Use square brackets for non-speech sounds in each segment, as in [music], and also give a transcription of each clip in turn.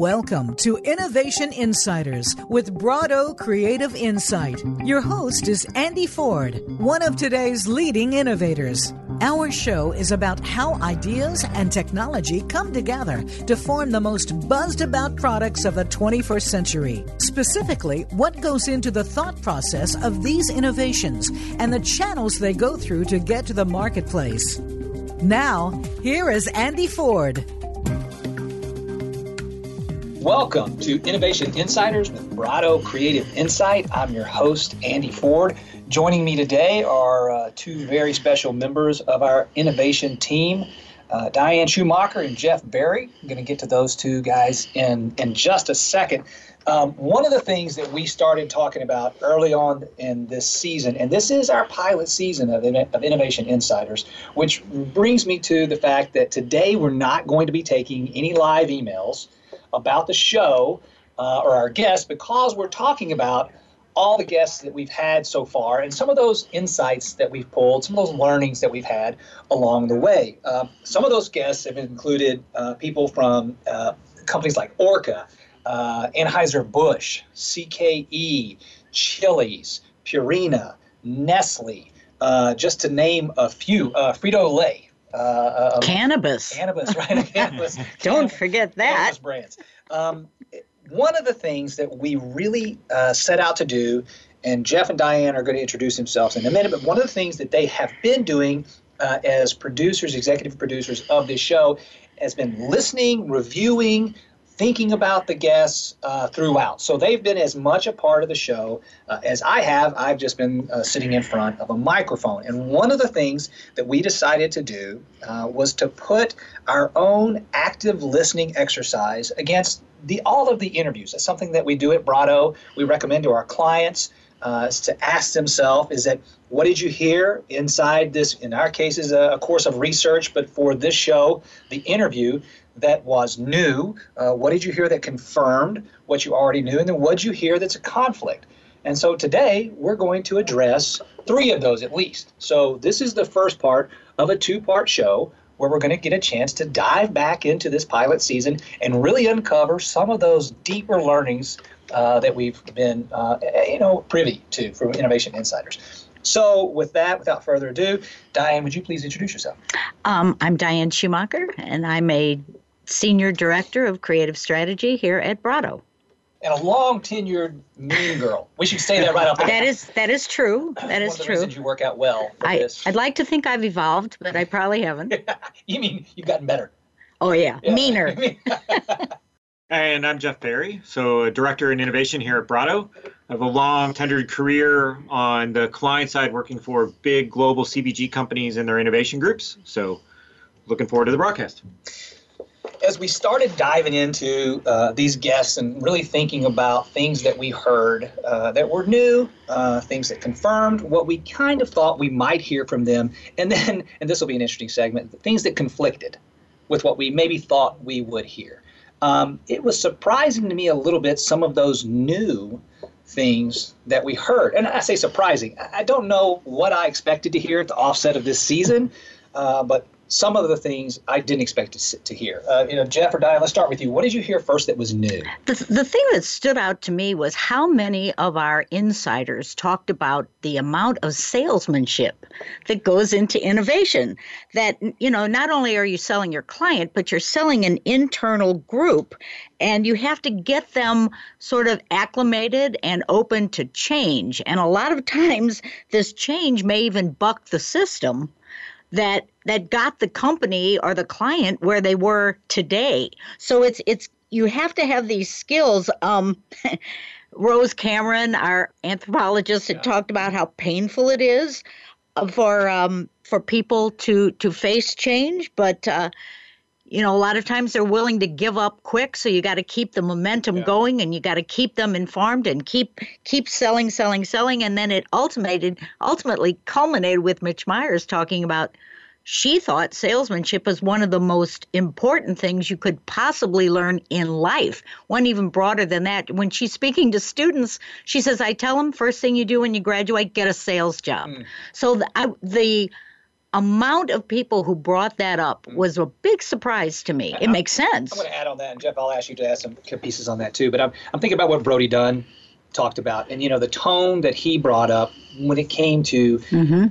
Welcome to Innovation Insiders with Brado Creative Insight. Your host is Andy Ford, one of today's leading innovators. Our show is about how ideas and technology come together to form the most buzzed about products of the 21st century. Specifically, what goes into the thought process of these innovations and the channels they go through to get to the marketplace. Now, here is Andy Ford. Welcome to Innovation Insiders with Brado Creative Insight. I'm your host, Andy Ford. Joining me today are uh, two very special members of our innovation team, uh, Diane Schumacher and Jeff Berry. I'm going to get to those two guys in, in just a second. Um, one of the things that we started talking about early on in this season, and this is our pilot season of, of Innovation Insiders, which brings me to the fact that today we're not going to be taking any live emails about the show uh, or our guests because we're talking about all the guests that we've had so far and some of those insights that we've pulled, some of those learnings that we've had along the way. Uh, some of those guests have included uh, people from uh, companies like Orca, uh, Anheuser-Busch, CKE, Chili's, Purina, Nestle, uh, just to name a few, uh, Frito-Lay, uh, um, cannabis. Cannabis, right? [laughs] cannabis. Don't forget that. Cannabis brands. Um, one of the things that we really uh, set out to do, and Jeff and Diane are going to introduce themselves in a minute, but one of the things that they have been doing uh, as producers, executive producers of this show, has been listening, reviewing, thinking about the guests uh, throughout. So they've been as much a part of the show uh, as I have. I've just been uh, sitting in front of a microphone. And one of the things that we decided to do uh, was to put our own active listening exercise against the all of the interviews. That's something that we do at Brado. We recommend to our clients. Uh, to ask themselves is that what did you hear inside this in our case is a, a, course of research but for this show the interview that was new? Uh, what did you hear that confirmed what you already knew? And then what did you hear that's a conflict? And so today we're going to address three of those at least. So this is the first part of a two part show where we're going to get a chance to dive back into this pilot season and really uncover some of those deeper learnings uh, that we've been, uh, you know, privy to from Innovation Insiders. So, with that, without further ado, Diane, would you please introduce yourself? Um, I'm Diane Schumacher, and I'm a Senior Director of Creative Strategy here at Brado. And a long tenured mean girl. We should say that right off the That is that is true. That is true. you work out well. I, this. I'd like to think I've evolved, but I probably haven't. [laughs] you mean you've gotten better? Oh yeah, yeah. meaner. [laughs] [laughs] and I'm Jeff Berry, so a director in innovation here at Brado. I have a long tenured career on the client side, working for big global CPG companies and their innovation groups. So, looking forward to the broadcast as we started diving into uh, these guests and really thinking about things that we heard uh, that were new, uh, things that confirmed what we kind of thought we might hear from them, and then, and this will be an interesting segment, things that conflicted with what we maybe thought we would hear. Um, it was surprising to me a little bit some of those new things that we heard. And I say surprising. I don't know what I expected to hear at the offset of this season, uh, but some of the things I didn't expect to, to hear. Uh, you know, Jeff or Diane, let's start with you. What did you hear first that was new? The, the thing that stood out to me was how many of our insiders talked about the amount of salesmanship that goes into innovation. That, you know, not only are you selling your client, but you're selling an internal group, and you have to get them sort of acclimated and open to change. And a lot of times, this change may even buck the system that that got the company or the client where they were today. So it's it's you have to have these skills. Um, [laughs] Rose Cameron, our anthropologist, had yeah. talked about how painful it is for um, for people to to face change, but uh, you know a lot of times they're willing to give up quick. So you got to keep the momentum yeah. going, and you got to keep them informed and keep keep selling, selling, selling, and then it ultimated ultimately culminated with Mitch Myers talking about she thought salesmanship was one of the most important things you could possibly learn in life. One even broader than that. When she's speaking to students, she says, I tell them first thing you do when you graduate, get a sales job. Mm. So the, I, the amount of people who brought that up mm. was a big surprise to me. It I, makes sense. I'm going to add on that, and Jeff, I'll ask you to add some pieces on that too. But I'm, I'm thinking about what Brody Dunn talked about, and you know the tone that he brought up when it came to mm-hmm.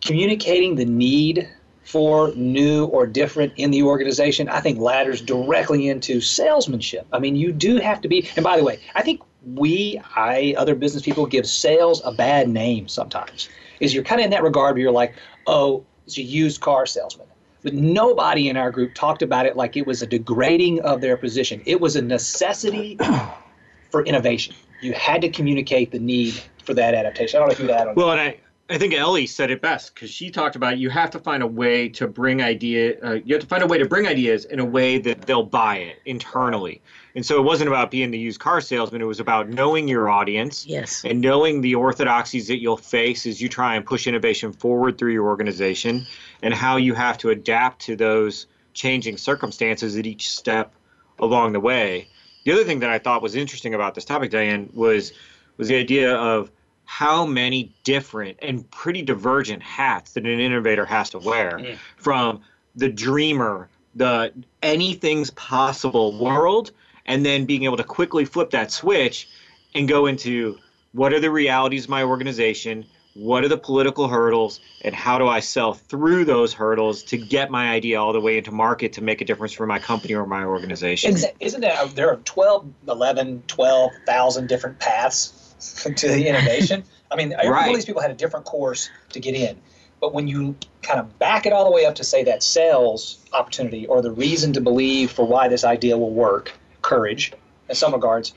communicating the need for new or different in the organization. I think ladders directly into salesmanship. I mean, you do have to be. And by the way, I think we, I, other business people give sales a bad name sometimes. Is you're kind of in that regard where you're like, oh, it's a used car salesman. But nobody in our group talked about it like it was a degrading of their position. It was a necessity [clears throat] for innovation. You had to communicate the need for that adaptation. I don't know if you'd add on. Well, and I, I think Ellie said it best because she talked about you have to find a way to bring idea. Uh, you have to find a way to bring ideas in a way that they'll buy it internally. And so it wasn't about being the used car salesman. It was about knowing your audience. Yes. And knowing the orthodoxies that you'll face as you try and push innovation forward through your organization and how you have to adapt to those changing circumstances at each step along the way. The other thing that I thought was interesting about this topic, Diane, was was the idea of how many different and pretty divergent hats that an innovator has to wear mm. from the dreamer, the anything's possible world and then being able to quickly flip that switch and go into what are the realities of my organization what are the political hurdles and how do i sell through those hurdles to get my idea all the way into market to make a difference for my company or my organization isn't that there are 12 11 12,000 different paths to the innovation i mean right. all these people had a different course to get in but when you kind of back it all the way up to say that sales opportunity or the reason to believe for why this idea will work courage in some regards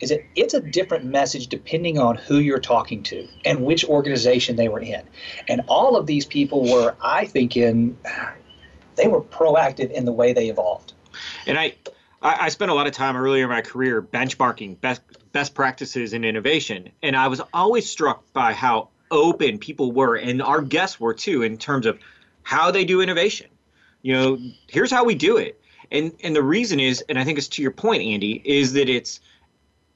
is that it's a different message depending on who you're talking to and which organization they were in. And all of these people were, I think, in they were proactive in the way they evolved. And I, I spent a lot of time earlier in my career benchmarking best best practices in innovation, and I was always struck by how open people were, and our guests were too, in terms of how they do innovation. You know, here's how we do it. And and the reason is and i think it's to your point andy is that it's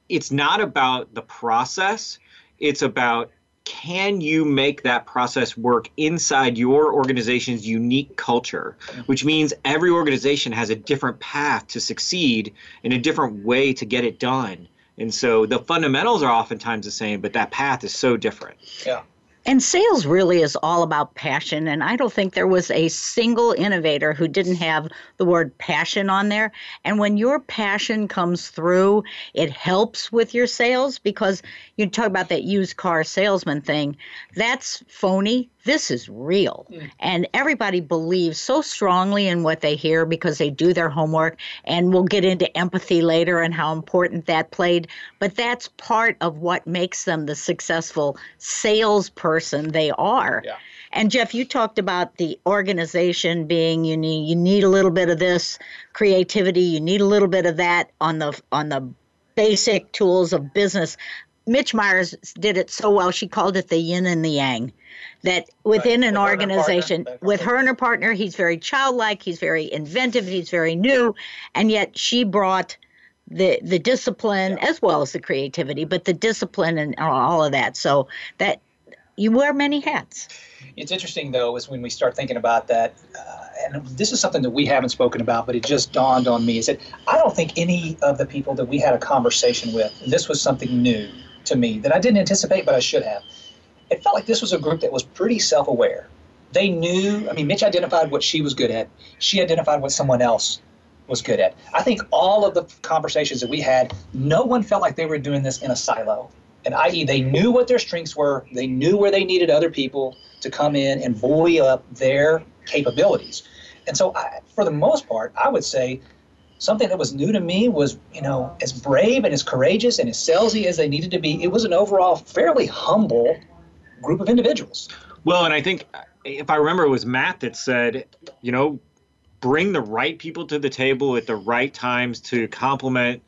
it's not about the process. It's about can you make that process work inside your organization's unique culture which means every organization has a different path to succeed and a different way to get it done and so the fundamentals are oftentimes the same but that path is so different yeah and sales really is all about passion. And I don't think there was a single innovator who didn't have the word passion on there. And when your passion comes through, it helps with your sales because you talk about that used car salesman thing. That's phony this is real. Mm. And everybody believes so strongly in what they hear because they do their homework. And we'll get into empathy later and how important that played. But that's part of what makes them the successful salesperson they are. Yeah. And Jeff, you talked about the organization being you need you need a little bit of this creativity, you need a little bit of that on the on the basic tools of business. Mitch Myers did it so well. She called it the yin and the yang that within right. an with organization her with her and her partner he's very childlike he's very inventive he's very new and yet she brought the the discipline yeah. as well as the creativity but the discipline and all of that so that you wear many hats it's interesting though is when we start thinking about that uh, and this is something that we haven't spoken about but it just dawned on me is that i don't think any of the people that we had a conversation with this was something new to me that i didn't anticipate but i should have it felt like this was a group that was pretty self aware. They knew, I mean, Mitch identified what she was good at, she identified what someone else was good at. I think all of the conversations that we had, no one felt like they were doing this in a silo. And i.e., they knew what their strengths were, they knew where they needed other people to come in and buoy up their capabilities. And so, I, for the most part, I would say something that was new to me was, you know, as brave and as courageous and as salesy as they needed to be, it was an overall fairly humble group of individuals. Well, and I think if I remember, it was Matt that said, you know, bring the right people to the table at the right times to complement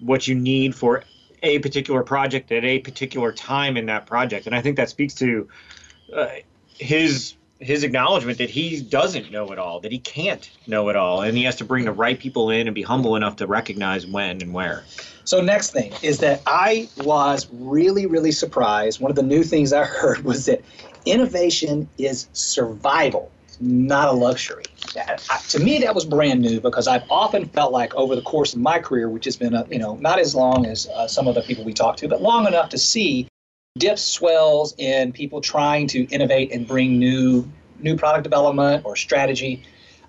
what you need for a particular project at a particular time in that project. And I think that speaks to uh, his his acknowledgement that he doesn't know it all, that he can't know it all, and he has to bring the right people in and be humble enough to recognize when and where. So next thing is that I was really, really surprised. One of the new things I [laughs] heard was that innovation is survival, not a luxury. To me, that was brand new because I've often felt like over the course of my career, which has been, a, you know, not as long as uh, some of the people we talk to, but long enough to see dips, swells in people trying to innovate and bring new new product development or strategy.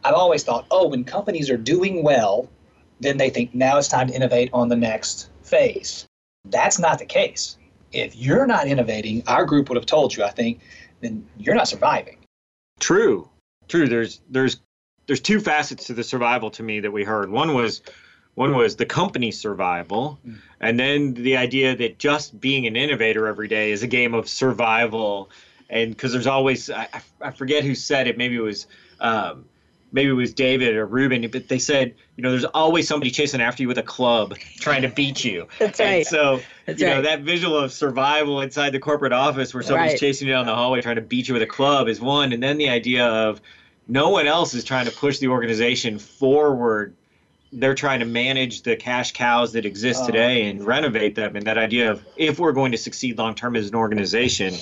I've always thought, oh, when companies are doing well, then they think now it's time to innovate on the next phase. That's not the case. If you're not innovating, our group would have told you, I think, then you're not surviving. True. True. There's there's there's two facets to the survival to me that we heard. One was one was the company survival, mm. and then the idea that just being an innovator every day is a game of survival. And because there's always, I, I forget who said it, maybe it was um, maybe it was David or Ruben, but they said, you know, there's always somebody chasing after you with a club trying to beat you. [laughs] That's right. And so, That's you right. know, that visual of survival inside the corporate office where somebody's Right. chasing you down the hallway trying to beat you with a club is one. And then the idea of no one else is trying to push the organization forward. They're trying to manage the cash cows that exist Oh. today and renovate them. And that idea of if we're going to succeed long term as an organization,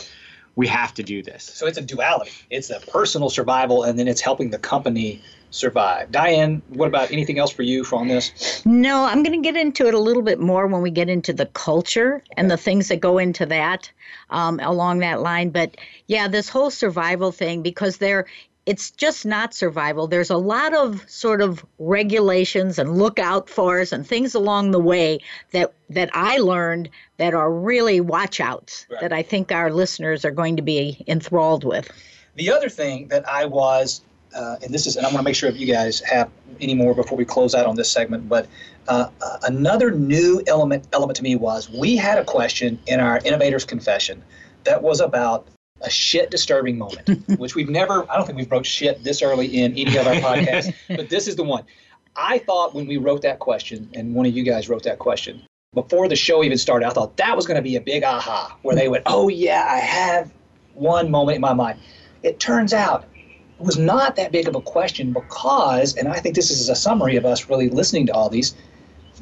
we have to do this. So it's a duality. It's a personal survival, and then it's helping the company survive. Diane, what about anything else for you from this? No, I'm going to get into it a little bit more when we get into the culture and the things that go into that um, along that line. But yeah, this whole survival thing, because there, it's just not survival. There's a lot of sort of regulations and lookout fors and things along the way that that I learned that are really watch outs Right. that I think our listeners are going to be enthralled with. The other thing that I was, uh, and this is, and I want to make sure if you guys have any more before we close out on this segment, but uh, uh, another new element element to me was we had a question in our innovators confession that was about a shit disturbing moment, [laughs] which we've never, I don't think we've broached shit this early in any of our podcasts, [laughs] but this is the one. I thought when we wrote that question, and one of you guys wrote that question, before the show even started, I thought that was going to be a big aha, where they went, oh, yeah, I have one moment in my mind. It turns out it was not that big of a question because, and I think this is a summary of us really listening to all these,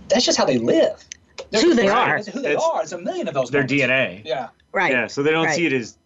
that's just how they live. It's who they are. It's who they It's are. It's a million of those. Their moments. DNA. Yeah. Right. Yeah, so they don't Right. see it as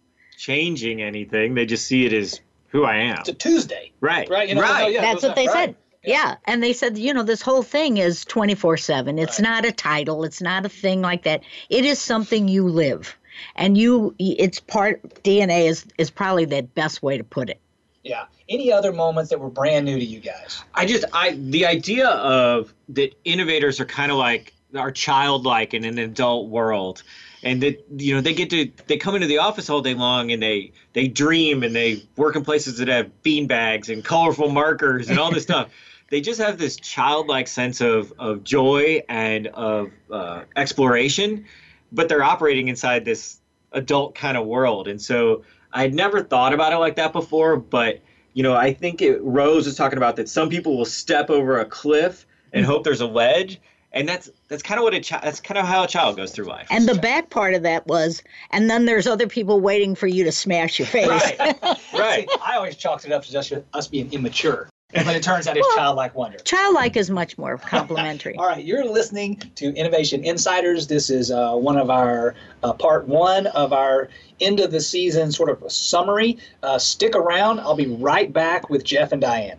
changing anything. They just see it as who I am. It's a Tuesday. Right. Right. You know, right. no, yeah, That's what they are- said. right. Yeah. And they said, you know, this whole thing is 24 7. It's Right. not a title, it's not a thing like that. It is something you live. And you, it's part, DNA is, is probably the best way to put it. Yeah. Any other moments that were brand new to you guys? I just I the idea of that innovators are kind of like are childlike in an adult world. And that you know they get to they come into the office all day long and they they dream and they work in places that have bean bags and colorful markers and all this stuff. [laughs] They just have this childlike sense of of joy and of uh, exploration, but they're operating inside this adult kind of world. And so I'd never thought about it like that before, but you know, I think it, Rose is talking about that some people will step over a cliff and hope there's a ledge, and that's that's kind of what a chi- that's kind of how a child goes through life. And the back part of that was, and then there's other people waiting for you to smash your face. Right. [laughs] Right. See, I always chalked it up to just us being immature. But it turns out it's childlike wonder. Childlike is much more complimentary. [laughs] All right, you're listening to Innovation Insiders. This is uh, one of our uh, part one of our end of the season sort of a summary. Uh, stick around. I'll be right back with Jeff and Diane.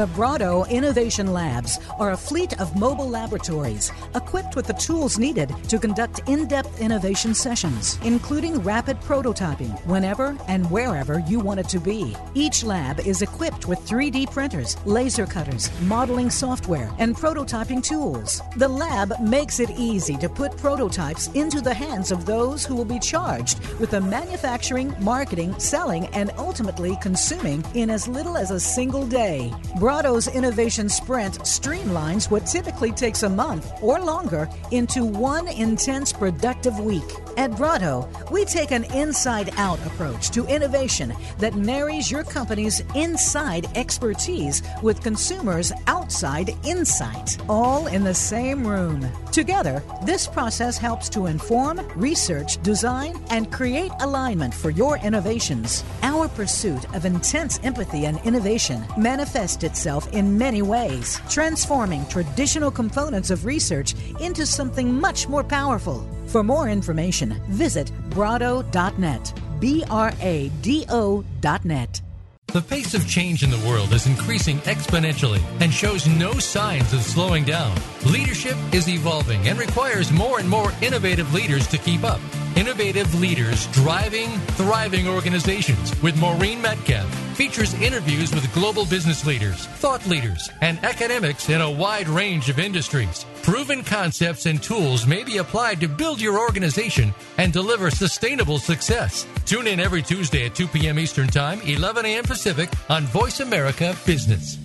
The Brado Innovation Labs are a fleet of mobile laboratories equipped with the tools needed to conduct in depth innovation sessions, including rapid prototyping whenever and wherever you want it to be. Each lab is equipped with 3D printers, laser cutters, modeling software, and prototyping tools. The lab makes it easy to put prototypes into the hands of those who will be charged with the manufacturing, marketing, selling, and ultimately consuming in as little as a single day. Brado's Innovation Sprint streamlines what typically takes a month or longer into one intense productive week. At Brado, we take an inside out approach to innovation that marries your company's inside expertise with consumers' outside insight, all in the same room. Together, this process helps to inform, research, design, and create alignment for your innovations. Our pursuit of intense empathy and innovation manifests itself in many ways, transforming traditional components of research into something much more powerful. For more information, visit brado.net. B R A D O.net. The pace of change in the world is increasing exponentially and shows no signs of slowing down. Leadership is evolving and requires more and more innovative leaders to keep up. Innovative Leaders Driving Thriving Organizations with Maureen Metcalf features interviews with global business leaders, thought leaders, and academics in a wide range of industries. Proven concepts and tools may be applied to build your organization and deliver sustainable success. Tune in every Tuesday at 2 p.m. Eastern Time, 11 a.m. Pacific on Voice America Business.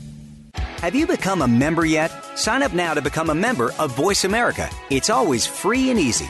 Have you become a member yet? Sign up now to become a member of Voice America. It's always free and easy.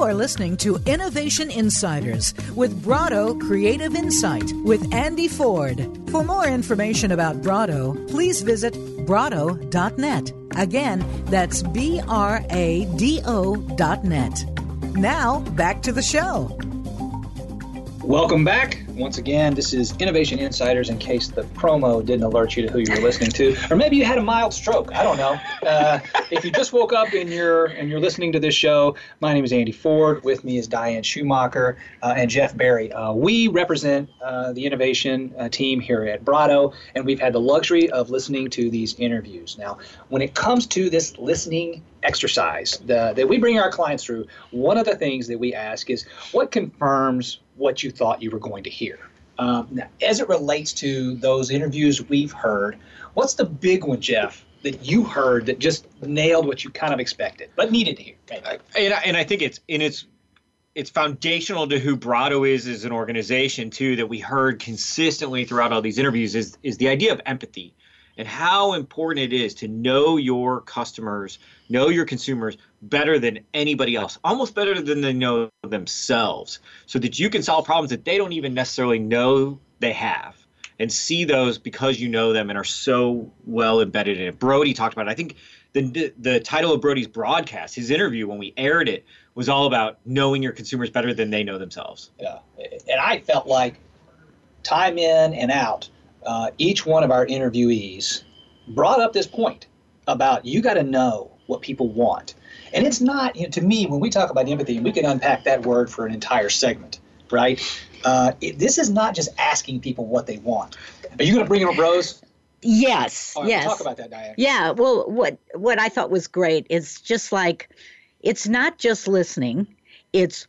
You are listening to Innovation Insiders with Brado Creative Insight with Andy Ford. For more information about Brado, please visit brado.net. Again, that's B R A D O.net. Now, back to the show. Welcome back. Once again, this is Innovation Insiders in case the promo didn't alert you to who you were listening to. Or maybe you had a mild stroke. I don't know. Uh, if you just woke up and you're and you're listening to this show, my name is Andy Ford. With me is Diane Schumacher uh, and Jeff Barry. Uh, we represent uh, the innovation uh, team here at Brado, and we've had the luxury of listening to these interviews. Now, when it comes to this listening exercise the, that we bring our clients through, one of the things that we ask is what confirms what you thought you were going to hear. Um, now, as it relates to those interviews we've heard, what's the big one, Jeff, that you heard that just nailed what you kind of expected but needed to hear? and I, and I think it's and it's it's foundational to who Brado is as an organization too that we heard consistently throughout all these interviews is is the idea of empathy and how important it is to know your customers, know your consumers better than anybody else, almost better than they know themselves, so that you can solve problems that they don't even necessarily know they have and see those because you know them and are so well embedded in it. Brody talked about it. I think the the title of Brody's broadcast, his interview when we aired it, was all about knowing your consumers better than they know themselves. Yeah. And I felt like time in and out, uh, each one of our interviewees brought up this point about you got to know what people want. And it's not, you know, to me, when we talk about empathy, and we can unpack that word for an entire segment, right? Uh, it, this is not just asking people what they want. Are you going to bring up Rose? Yes, right, yes. We'll talk about that, Diane. Yeah, well, what what I thought was great is just like it's not just listening, it's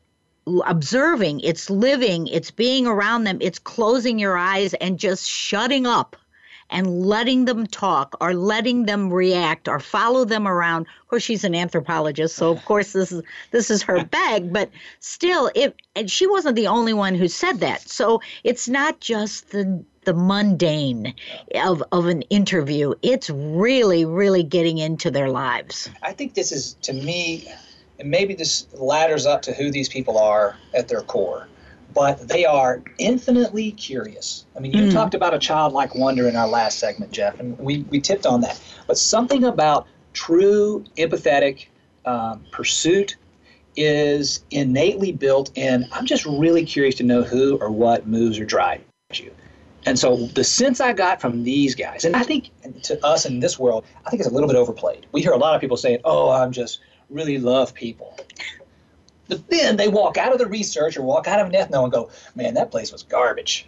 observing, it's living, it's being around them, it's closing your eyes and just shutting up and letting them talk or letting them react or follow them around. Of course, she's an anthropologist, so of [laughs] course this is this is her bag. But still, if and she wasn't the only one who said that. So it's not just the the mundane of, of an interview. It's really, really getting into their lives. I think this is, to me, and maybe this ladders up to who these people are at their core, but they are infinitely curious. I mean, you Mm. talked about a childlike wonder in our last segment, Jeff, and we, we tipped on that. But something about true empathetic um, pursuit is innately built in. I'm just really curious to know who or what moves or drives you. And so the sense I got from these guys, and I think to us in this world, I think it's a little bit overplayed. We hear a lot of people saying, "Oh, I'm just really love people," but then they walk out of the research or walk out of an ethno and go, "Man, that place was garbage."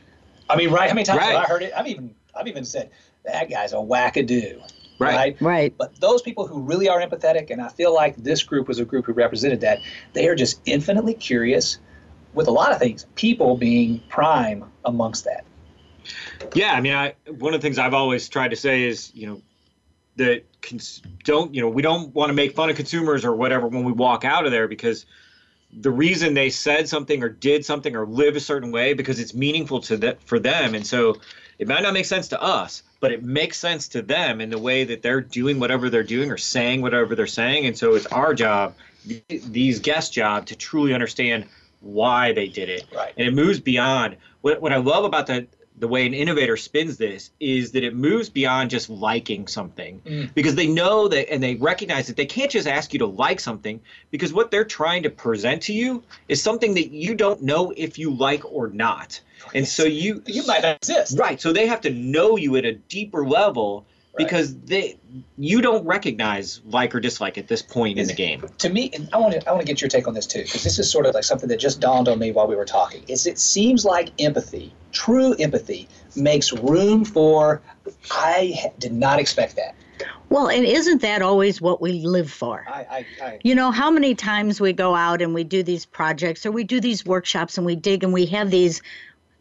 I mean, right? How many times have I heard it? I've even I've even said, that guy's a wackadoo. Right. right. Right. But those people who really are empathetic, and I feel like this group was a group who represented that, they are just infinitely curious with a lot of things, people being prime amongst that. Yeah, I mean, I one of the things I've always tried to say is, you know, that cons- don't, you know, we don't want to make fun of consumers or whatever when we walk out of there because the reason they said something or did something or live a certain way because it's meaningful to that for them, and so it might not make sense to us, but it makes sense to them in the way that they're doing whatever they're doing or saying whatever they're saying, and so it's our job, these guests' job, to truly understand why they did it, Right. and it moves beyond. What what I love about the the way an innovator spins this is that it moves beyond just liking something mm. because they know that and they recognize that they can't just ask you to like something because what they're trying to present to you is something that you don't know if you like or not. And so you You might exist. right, so they have to know you at a deeper level because they you don't recognize like or dislike at this point in the game. to me, and I want to I want to get your take on this too, because this is sort of like something that just dawned on me while we were talking. Is it seems like empathy, true empathy, makes room for. I did not expect that. Well, and isn't that always what we live for? I, I, I You know, how many times we go out and we do these projects or we do these workshops and we dig and we have these,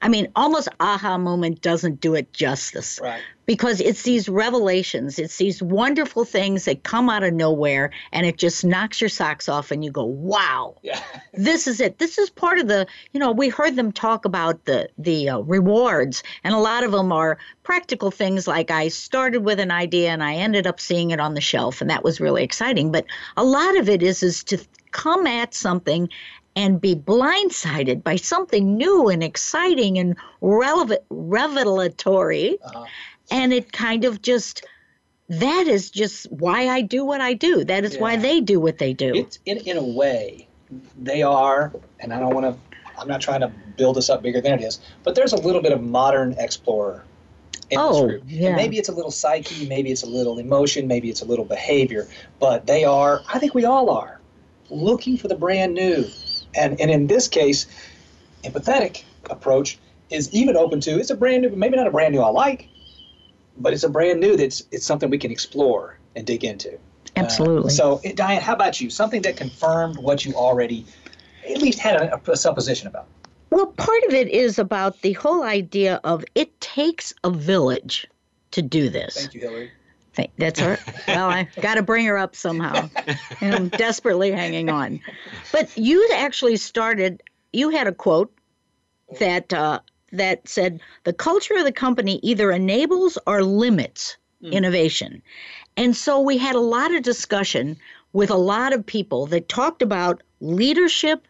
I mean, almost aha moment doesn't do it justice. right. Because it's these revelations, it's these wonderful things that come out of nowhere and it just knocks your socks off and you go, wow, Yeah. [laughs] this is it. This is part of the, you know, we heard them talk about the the uh, rewards, and a lot of them are practical things like I started with an idea and I ended up seeing it on the shelf, and that was really exciting. But a lot of it is is to come at something and be blindsided by something new and exciting and relevant, revelatory, Uh-huh. and it kind of just. That is just why I do what I do. That is why they do what they do. It's in in a way, they are, and I don't want to. I'm not trying to build this up bigger than it is, but there's a little bit of modern explorer in Oh, this group. yeah. And maybe it's a little psyche, maybe it's a little emotion, maybe it's a little behavior, but they are. I think we all are looking for the brand new, and and in this case, empathetic approach is even open to it's a brand new, maybe not a brand new I like, but it's a brand new that's it's something we can explore and dig into. Absolutely. Uh, so, eh, Diane, how about you? Something that confirmed what you already at least had a, a supposition about. Well, part of it is about the whole idea of it takes a village to do this. Thank you, Hillary. Thank- That's her. well, I [laughs] got to bring her up somehow. And I'm desperately hanging on. But you actually started. You had a quote that uh, that said the culture of the company either enables or limits innovation, and so we had a lot of discussion with a lot of people that talked about leadership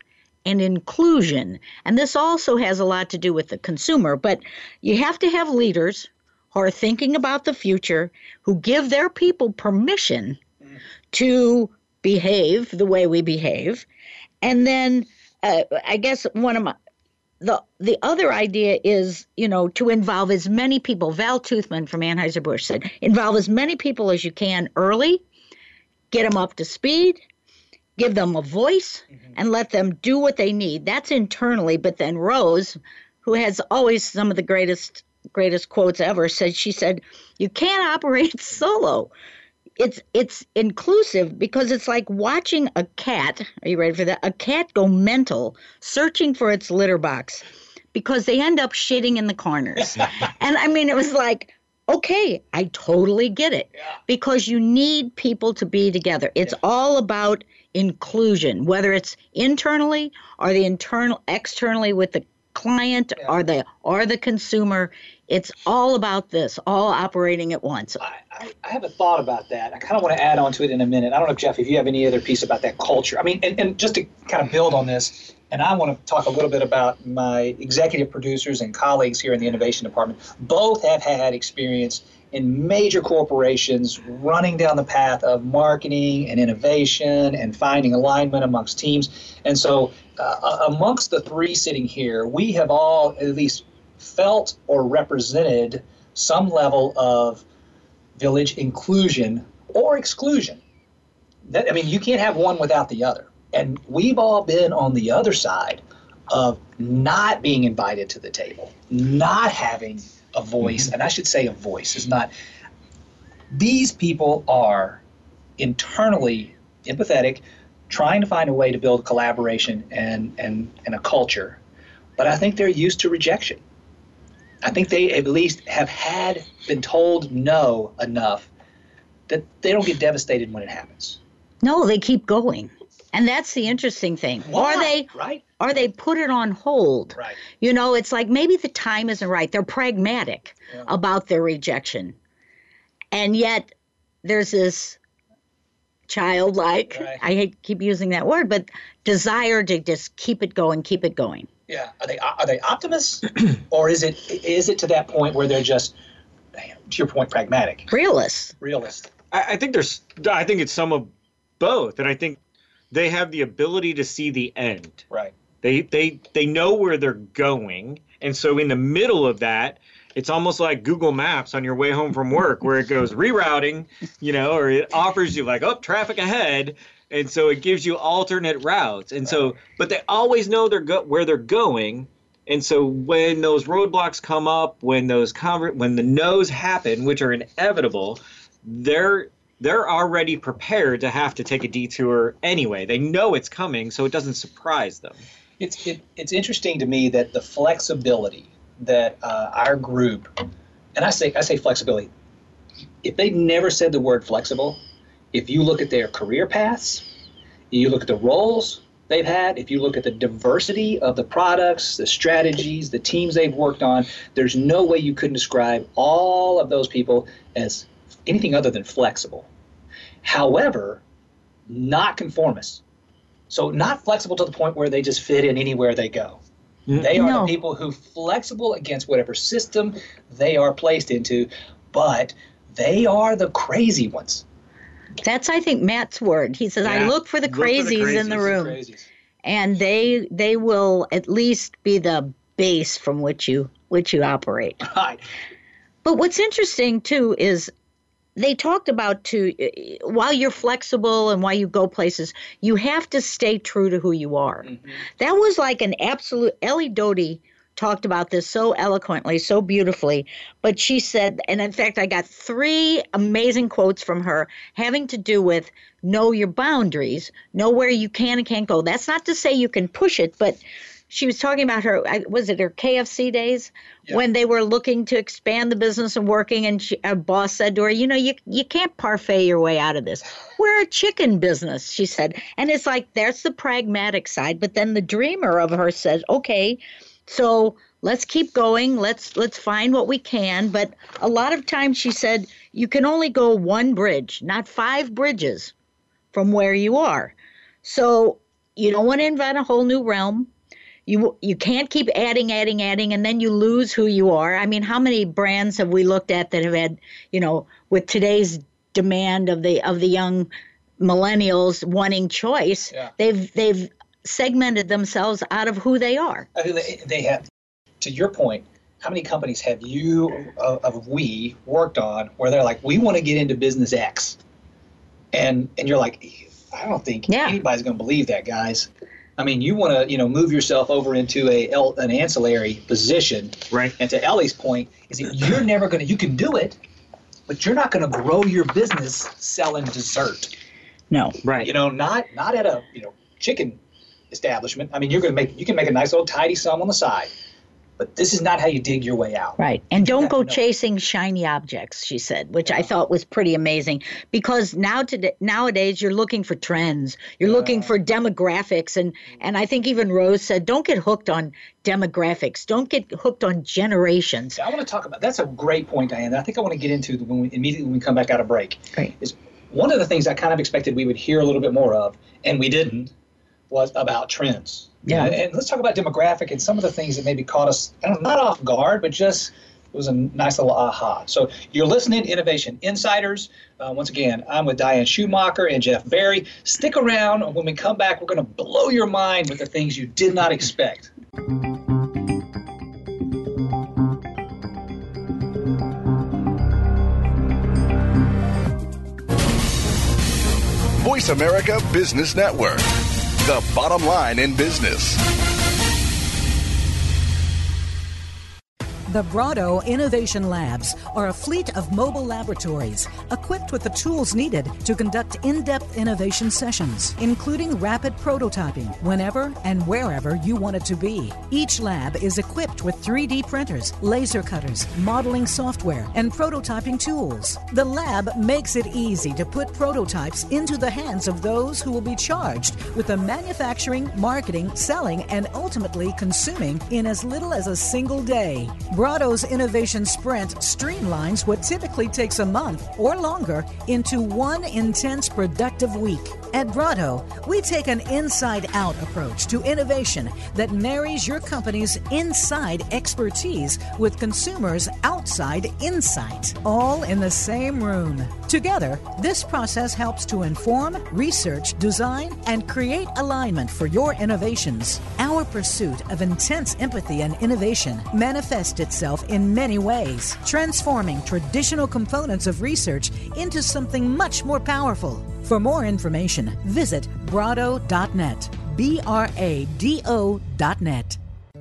and inclusion. And this also has a lot to do with the consumer, but you have to have leaders who are thinking about the future, who give their people permission to behave the way we behave. And then uh, I guess one of my the the other idea is, you know, to involve as many people. Val Toothman from Anheuser-Busch said, involve as many people as you can early, get them up to speed, give them a voice, and let them do what they need. That's internally. But then Rose, who has always some of the greatest greatest quotes ever, said she said, "You can't operate [laughs] solo." It's it's inclusive because it's like watching a cat. Are you ready for that? A cat go mental searching for its litter box because they end up shitting in the corners. [laughs] and I mean, it was like, okay, I totally get it because you need people to be together. It's all about inclusion, whether it's internally or the internal externally with the client or the or the consumer. It's all about this, all operating at once. I, I, I haven't thought about that. I kind of want to add on to it in a minute. I don't know, Jeff, if you have any other piece about that culture. I mean, and, and just to kind of build on this, and I want to talk a little bit about my executive producers and colleagues here in the innovation department. Both have had experience in major corporations running down the path of marketing and innovation and finding alignment amongst teams. And so, uh, amongst the three sitting here, we have all at least felt or represented some level of village inclusion or exclusion. That, I mean, you can't have one without the other. And we've all been on the other side of not being invited to the table, not having a voice, mm-hmm. and I should say a voice is not. These people are internally empathetic, trying to find a way to build collaboration and, and, and a culture. But I think they're used to rejection. I think they at least have had been told no enough that they don't get devastated when it happens. No, they keep going. And that's the interesting thing. Why? Or they right? or they put it on hold. Right. You know, it's like maybe the time isn't right. They're pragmatic Yeah. about their rejection. And yet there's this childlike, Right. I hate to keep using that word, but desire to just keep it going, keep it going. Yeah. Are they are they optimists, [clears throat] or is it is it to that point where they're just, to your point, pragmatic, Realists. realist? I, I think there's. I think it's some of both, and I think they have the ability to see the end. Right. They they they know where they're going, and so in the middle of that, it's almost like Google Maps on your way home from work, where it goes rerouting, you know, or it offers you like, oh, traffic ahead, and so it gives you alternate routes, and so but they always know they're go- where they're going. And so when those roadblocks come up, when those conver- when the no's happen, which are inevitable, they're they're already prepared to have to take a detour anyway. They know it's coming, so it doesn't surprise them. It's it, it's interesting to me that the flexibility that uh, our group, and I say I say flexibility. If they've never said the word flexible, if you look at their career paths, you look at the roles they've had, if you look at the diversity of the products, the strategies, the teams they've worked on, there's no way you couldn't describe all of those people as anything other than flexible. However, not conformists. So not flexible to the point where they just fit in anywhere they go. Mm-hmm. They are No. the people who flexible against whatever system they are placed into, but they are the crazy ones. That's I think Matt's word. He says, I look for the Look for the crazies in the room. Crazies. And they they will at least be the base from which you which you operate. [laughs] Right. But what's interesting too is they talked about to uh, while you're flexible and while you go places, you have to stay true to who you are. Mm-hmm. That was like an absolute. Ellie Doty talked about this so eloquently, so beautifully. But she said, and in fact, I got three amazing quotes from her having to do with know your boundaries, know where you can and can't go. That's not to say you can push it, but she was talking about her was it her KFC days? When they were looking to expand the business and working and she, a boss said to her you know you you can't parfait your way out of this. We're a chicken business she said. And it's like there's the pragmatic side but then the dreamer of her says okay so let's keep going. Let's let's find what we can. But a lot of times she said you can only go one bridge not five bridges from where you are. So you don't want to invent a whole new realm you you can't keep adding adding adding and then you lose who you are i mean how many brands have we looked at that have had you know with today's demand of the of the young millennials wanting choice Yeah. they've they've segmented themselves out of who they are I mean, they, they have, to your point, how many companies have you, of, of we, worked on where they're like, we want to get into business X? And, and you're like, I don't think Yeah. anybody's going to believe that, guys. I mean, you want to, you know, move yourself over into a an ancillary position. Right. And to Ellie's point, is that you're never going to, you can do it, but you're not going to grow your business selling dessert. no Right. You know, not not at a you know chicken establishment. I mean, you're going to make you can make a nice little tidy sum on the side, but this is not how you dig your way out. Right. And don't go chasing shiny objects, she said, which I thought was pretty amazing because now today nowadays you're looking for trends. You're looking for demographics and and I think even Rose said don't get hooked on demographics. Don't get hooked on generations. I want to talk about that's a great point, Diane. I think I want to get into when we, immediately when we come back out of break. Great. Is one of the things I kind of expected we would hear a little bit more of, and we didn't, was about trends. Yeah. And, and let's talk about demographic and some of the things that maybe caught us don't know, not off guard, but just it was a nice little aha. So you're listening to Innovation Insiders. Uh, once again, I'm with Diane Schumacher and Jeff Barry. Stick around. When we come back, we're going to blow your mind with the things you did not expect. Voice America Business Network, the bottom line in business. The Brado Innovation Labs are a fleet of mobile laboratories equipped with the tools needed to conduct in depth innovation sessions, including rapid prototyping whenever and wherever you want it to be. Each lab is equipped with 3D printers, laser cutters, modeling software, and prototyping tools. The lab makes it easy to put prototypes into the hands of those who will be charged with the manufacturing, marketing, selling, and ultimately consuming in as little as a single day. Brado's Innovation Sprint streamlines what typically takes a month or longer into one intense productive week. At Brado, we take an inside out approach to innovation that marries your company's inside expertise with consumers' outside insight, all in the same room. Together, this process helps to inform, research, design, and create alignment for your innovations. Our pursuit of intense empathy and innovation manifests itself in many ways, transforming traditional components of research into something much more powerful. For more information, visit brado.net. B R A D O.net.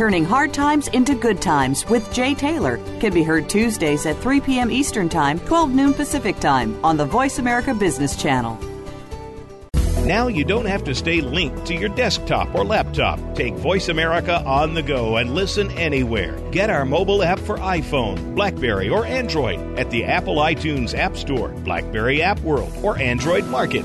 Turning Hard Times into Good Times with Jay Taylor can be heard Tuesdays at 3 p.m. Eastern Time, 12 noon Pacific Time on the Voice America Business Channel. Now you don't have to stay linked to your desktop or laptop. Take Voice America on the go and listen anywhere. Get our mobile app for iPhone, Blackberry, or Android at the Apple iTunes App Store, Blackberry App World, or Android Market.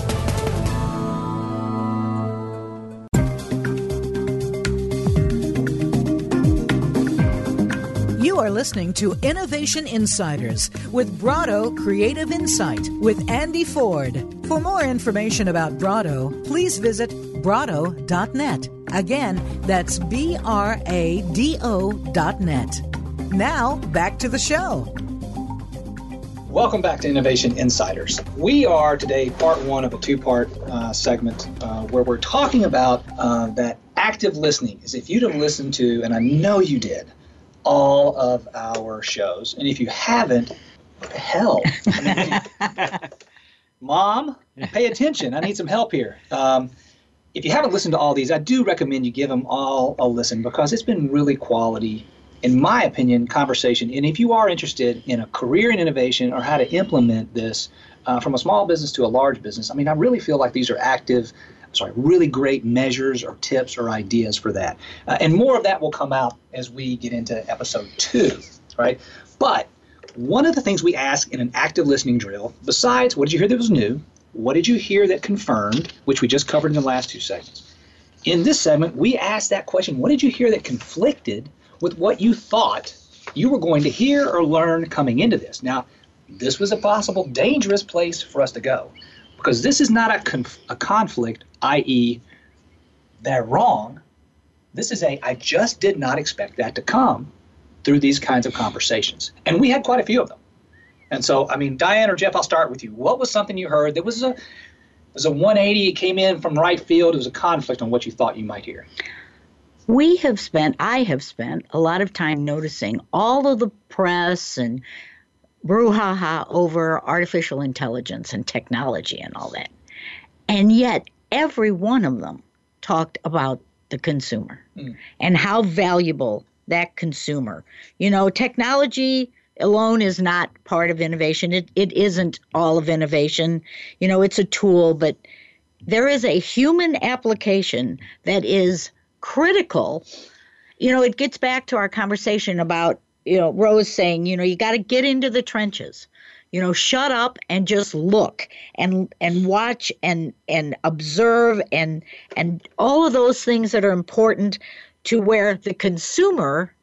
Are listening to Innovation Insiders with Brado Creative Insight with Andy Ford. For more information about Brado, please visit brado.net. Again, that's B R A D O.net. Now, back to the show. Welcome back to Innovation Insiders. We are today part one of a two part uh, segment uh, where we're talking about uh, that active listening. Is if you'd have listened to, and I know you did, all of our shows, and if you haven't, what the hell? I mean, [laughs] Mom, pay attention. I need some help here. Um, if you haven't listened to all these, I do recommend you give them all a listen because it's been really quality, in my opinion, conversation. And if you are interested in a career in innovation or how to implement this uh, from a small business to a large business, I mean, I really feel like these are active, sorry, really great measures or tips or ideas for that. Uh, and more of that will come out as we get into episode two, right? But one of the things we ask in an active listening drill, besides what did you hear that was new, what did you hear that confirmed, which we just covered in the last two segments. In this segment, we asked that question what did you hear that conflicted with what you thought you were going to hear or learn coming into this? Now, this was a possible dangerous place for us to go because this is not a, conf- a conflict, i.e., they're wrong. This is a, I just did not expect that to come through these kinds of conversations. And we had quite a few of them. And so, I mean, Diane or Jeff, I'll start with you. What was something you heard that was a was a 180? It came in from right field. It was a conflict on what you thought you might hear. We have spent, I have spent a lot of time noticing all of the press and brouhaha over artificial intelligence and technology and all that. And yet, every one of them talked about the consumer mm. and how valuable that consumer. You know, technology alone is not part of innovation. It it isn't all of innovation. You know, it's a tool, but there is a human application that is critical. You know, it gets back to our conversation about, you know, Rose saying, you know, you got to get into the trenches. you know shut up and just look and and watch and and observe and and all of those things that are important to where the consumer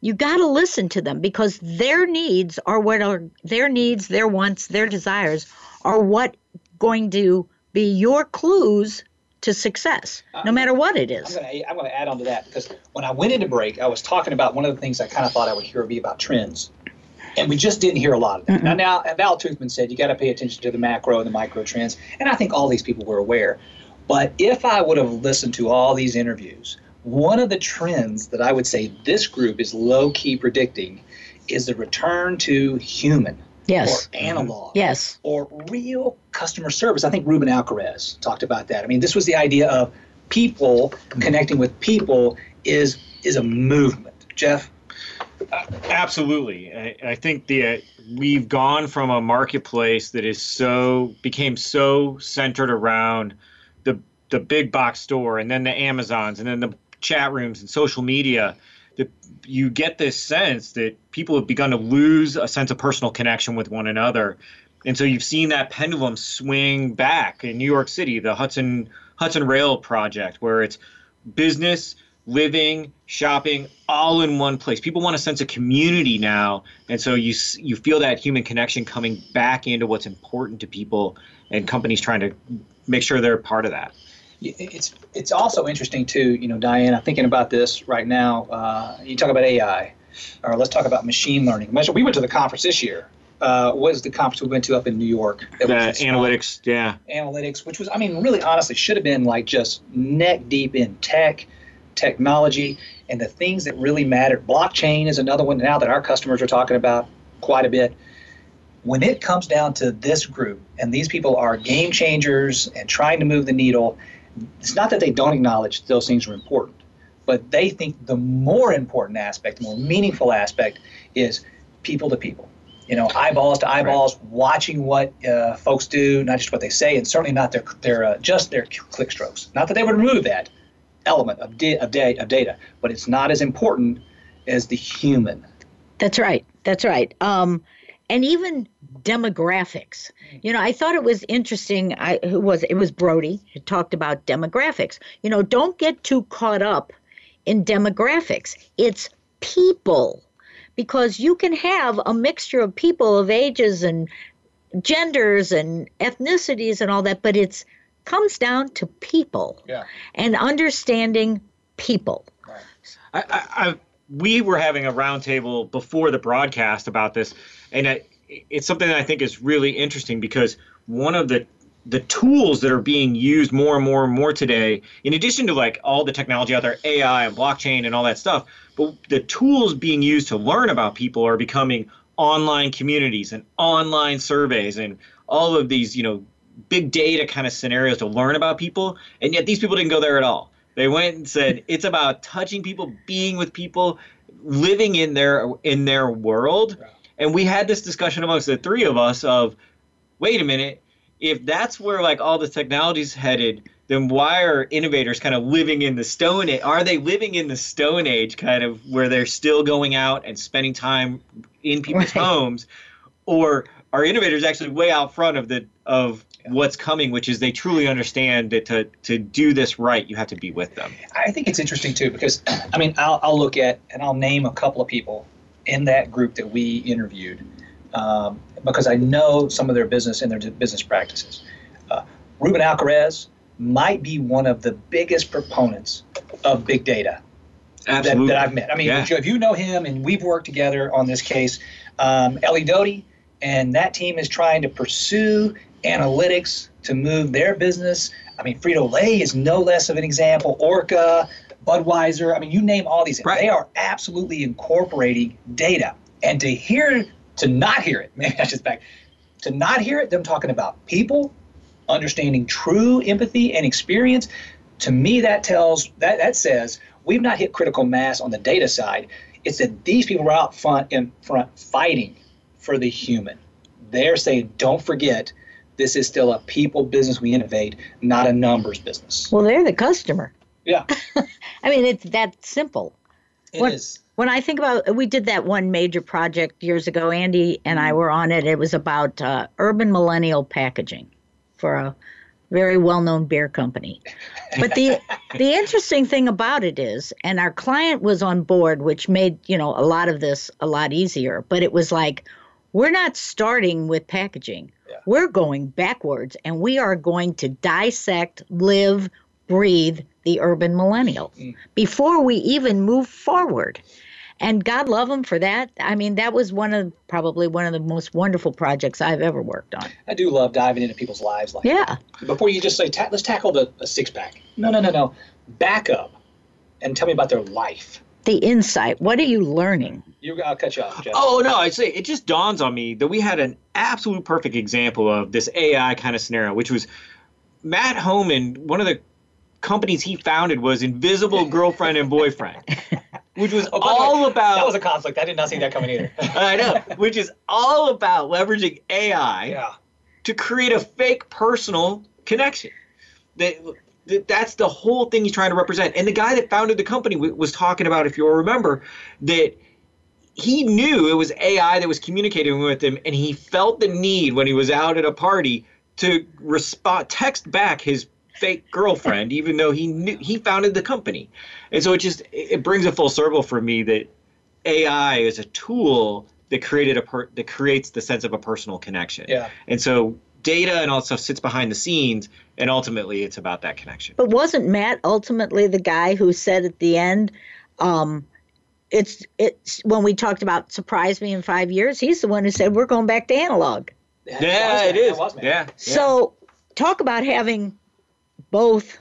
you got to listen to them because their needs are what are their needs their wants their desires are what going to be your clues to success uh, no matter what it is I'm going to add on to that because when I went into break, I was talking about one of the things I kind of thought I would hear would be about trends. And we just didn't hear a lot of that. Now, now, Val Toothman said you got to pay attention to the macro and the micro trends. And I think all these people were aware. But if I would have listened to all these interviews, one of the trends that I would say this group is low key predicting is the return to human yes or analog yes or real customer service. I think Ruben Alcaraz talked about that. I mean, this was the idea of people connecting with people is is a movement. Jeff, Absolutely, I, I think the uh, we've gone from a marketplace that is so became so centered around the the big box store, and then the Amazons, and then the chat rooms and social media. You get this sense that people have begun to lose a sense of personal connection with one another, and so you've seen that pendulum swing back in New York City, the Hudson Hudson Rail project, where it's business living, shopping, all in one place. People want a sense of community now, and so you you feel that human connection coming back into what's important to people, and companies trying to make sure they're part of that. It's it's also interesting too. You know, Diane, I'm thinking about this right now. Uh, you talk about AI, or let's talk about machine learning. We went to the conference this year. Uh, what was the conference we went to up in New York? Uh, analytics, yeah. Analytics, which was, I mean, really honestly, should have been like just neck deep in tech technology and the things that really matter. Blockchain is another one now that our customers are talking about quite a bit. When it comes down to this group, and these people are game changers and trying to move the needle, it's not that they don't acknowledge those things are important, but they think the more important aspect, the more meaningful aspect is people to people. You know, eyeballs to eyeballs, right. watching what uh, folks do, not just what they say, and certainly not their their uh, just their click strokes. Not that they would remove that, element of, da- of, da- of data, but it's not as important as the human. That's right. That's right. Um, and even demographics. You know, I thought it was interesting. I who was it was Brody who talked about demographics. You know, don't get too caught up in demographics. It's people because you can have a mixture of people of ages and genders and ethnicities and all that, but it's comes down to people yeah. and understanding people. Right. I, I, I, we were having a roundtable before the broadcast about this, and I, it's something that I think is really interesting because one of the the tools that are being used more and more and more today, in addition to like all the technology out there, AI and blockchain and all that stuff, but the tools being used to learn about people are becoming online communities and online surveys and all of these, you know, big data kind of scenarios to learn about people, and yet these people didn't go there at all. They went and said it's about touching people, being with people, living in their in their world. And we had this discussion amongst the three of us of, wait a minute, if that's where like all the technology's headed, then why are innovators kind of living in the stone age? Are they living in the stone age kind of where they're still going out and spending time in people's right. homes? Or are innovators actually way out front of the of what's coming, which is they truly understand that to, to do this right, you have to be with them. I think it's interesting too because, [clears throat] I mean, I'll, I'll look at and I'll name a couple of people in that group that we interviewed um, because I know some of their business and their business practices. Uh, Ruben Alcaraz might be one of the biggest proponents of big data that, that, I've met. I mean, yeah. if you know him and we've worked together on this case, um, Ellie Doty and that team is trying to pursue analytics to move their business. I mean, Frito Lay is no less of an example. Orca, Budweiser. I mean, you name all these. Right. They are absolutely incorporating data. And to hear, to not hear it, [laughs] maybe that's just back, to not hear it, them talking about people, understanding true empathy and experience. To me, that tells that that says we've not hit critical mass on the data side. It's that these people are out front in front fighting for the human. They're saying, don't forget this is still a people business we innovate, not a numbers business. Well, they're the customer. Yeah. [laughs] I mean, it's that simple. It what, is. when I think about, we did that one major project years ago. Andy and I were on it. It was about uh, urban millennial packaging for a very well-known beer company. But the [laughs] the interesting thing about it is, and our client was on board, which made you know a lot of this a lot easier. But it was like, we're not starting with packaging. Yeah. We're going backwards, and we are going to dissect, live, breathe the urban millennial mm. before we even move forward and God love them for that. I mean, that was one of probably one of the most wonderful projects I've ever worked on. I do love diving into people's lives like yeah. That. Before you just say, Ta- let's tackle the, the six pack. No, no, no, no. Back up and tell me about their life. The insight. What are you learning? You, I'll cut you off, Jeff. Oh no, I say it just dawns on me that we had an absolute perfect example of this AI kind of scenario, which was Matt Homann. One of the companies he founded was Invisible [laughs] Girlfriend and Boyfriend. which was oh, all way, about. That was a conflict. I did not see that coming either. [laughs] I know, which is all about leveraging AI yeah. to create a fake personal connection. That, that that's the whole thing he's trying to represent. And the guy that founded the company was talking about, if you'll remember, that he knew it was AI that was communicating with him, and he felt the need when he was out at a party to respond, text back his fake girlfriend, even though he knew he founded the company. And so it just it brings a full circle for me that AI is a tool that created a per, that creates the sense of a personal connection. Yeah. And so data and all stuff sits behind the scenes and ultimately it's about that connection. But wasn't Matt ultimately the guy who said at the end um, it's it's when we talked about surprise me in 5 years he's the one who said we're going back to analog. Yeah, yeah it is. Yeah. So talk about having both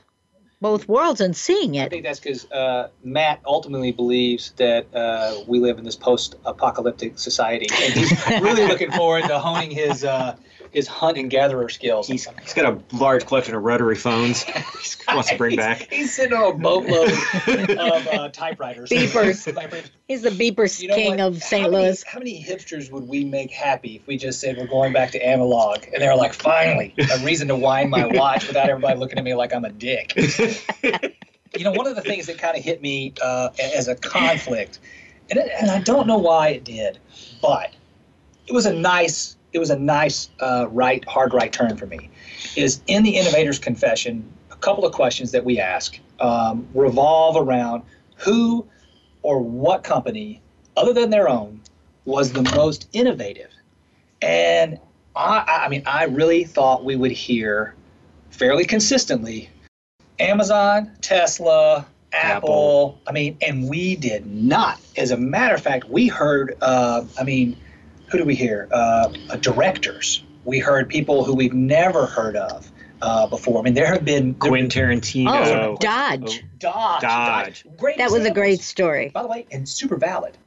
both worlds and seeing it. I think that's because uh, Matt ultimately believes that uh, we live in this post-apocalyptic society, and he's really looking forward to honing his uh, his hunt and gatherer skills. He's, he's got a large collection of rotary phones. [laughs] he wants to bring he's, back. He's sitting on a boatload of [laughs] uh, typewriters. Beepers. [laughs] he's the beepers you know king what? of St. How Louis. Many, how many hipsters would we make happy if we just said we're going back to analog? And they were like, finally, a reason to wind my watch without everybody looking at me like I'm a dick. you know, one of the things that kind of hit me uh, as a conflict, and, it, and I don't know why it did, but it was a nice it was a nice uh, right hard right turn for me is in the innovator's confession a couple of questions that we ask um, revolve around who or what company other than their own was the most innovative and I, I mean i really thought we would hear fairly consistently amazon tesla Apple, Apple. I mean, and we did not. As a matter of fact, we heard, uh, I mean, who do we hear? Uh, directors. We heard people who we've never heard of uh, before. I mean, there have been there, Quentin Tarantino. Oh, Dodge. Oh, Dodge. Dodge. Dodge. Great. That examples. was a great story. By the way, and super valid.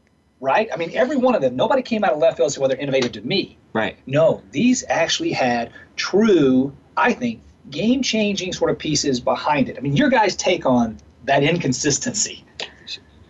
Right? I mean, every one of them. Nobody came out of left field and said, "Well, they're innovative to me." Right. No, these actually had true, I think, game-changing sort of pieces behind it. I mean, your guys' take on that inconsistency.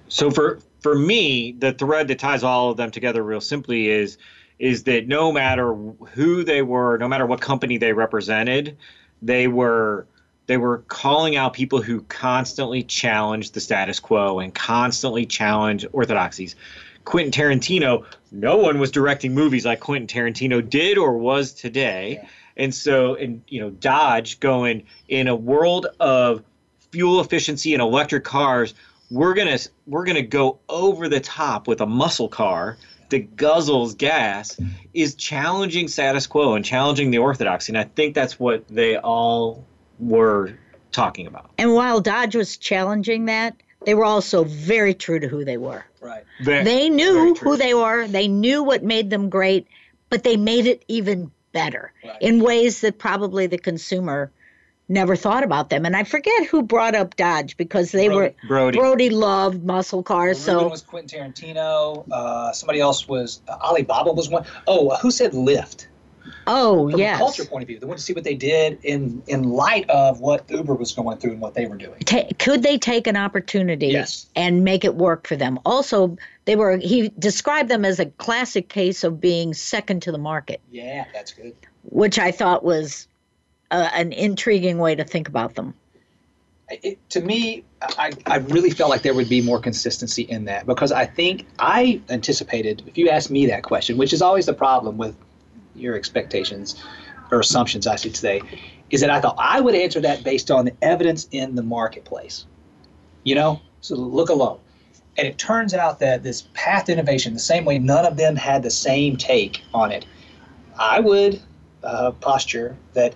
So for for me, the thread that ties all of them together real simply is is that no matter who they were, no matter what company they represented, they were they were calling out people who constantly challenged the status quo and constantly challenge orthodoxies. Quentin Tarantino, no one was directing movies like Quentin Tarantino did or was today. Yeah. And so, and you know, Dodge going in a world of fuel efficiency and electric cars, we're gonna we're gonna go over the top with a muscle car that guzzles gas is challenging status quo and challenging the orthodoxy and i think that's what they all were talking about. And while dodge was challenging that they were also very true to who they were. Right. Very, they knew who they were they knew what made them great but they made it even better right. in ways that probably the consumer never thought about them. And I forget who brought up Dodge because they Brody. were Brody. Brody loved muscle cars. Well, so was Quentin Tarantino. Uh, somebody else was uh, Alibaba was one. Oh, uh, who said Lyft? Oh, From yes. a culture point of view, they wanted to see what they did in in light of what Uber was going through and what they were doing. Ta- could they take an opportunity yes. and make it work for them? Also, they were. He described them as a classic case of being second to the market. Yeah, that's good. Which I thought was uh, an intriguing way to think about them. it, to me, I, I really felt like there would be more consistency in that because I think I anticipated, if you ask me that question, which is always the problem with your expectations or assumptions, I should say, is that I thought I would answer that based on the evidence in the marketplace. You know, so look alone. And it turns out that this path to innovation, the same way none of them had the same take on it, I would uh, posture that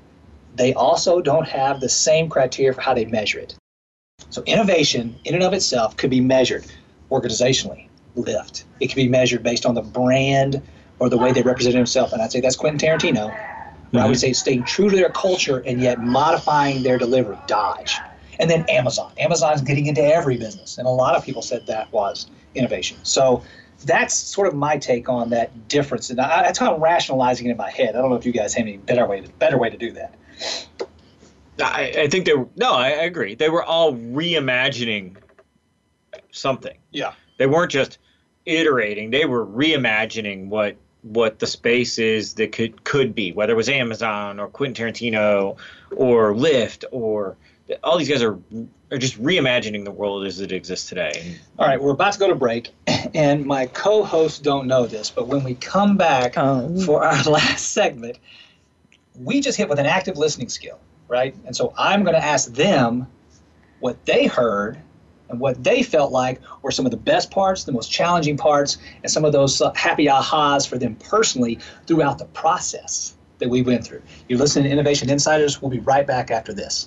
they also don't have the same criteria for how they measure it. So innovation in and of itself could be measured organizationally, Lyft. It could be measured based on the brand or the way they represent themselves. And I'd say that's Quentin Tarantino. Mm-hmm. I would say staying true to their culture and yet modifying their delivery, Dodge. And then Amazon. Amazon's getting into every business. And a lot of people said that was innovation. So that's sort of my take on that difference. And I, that's how I'm rationalizing it in my head. I don't know if you guys have any better way to, better way to do that. I, I think they were, no, I agree. They were all reimagining something. Yeah. They weren't just iterating. They were reimagining what what the space is that could could be, whether it was Amazon or Quentin Tarantino or Lyft or all these guys are are just reimagining the world as it exists today. All right, we're about to go to break, [clears throat] and my co-hosts don't know this, but when we come back oh. for our [laughs] last segment, we just hit with an active listening skill, right? And so I'm going to ask them what they heard and what they felt like were some of the best parts, the most challenging parts, and some of those uh, happy ahas for them personally throughout the process that we went through. You're listening to Innovation Insiders. We'll be right back after this.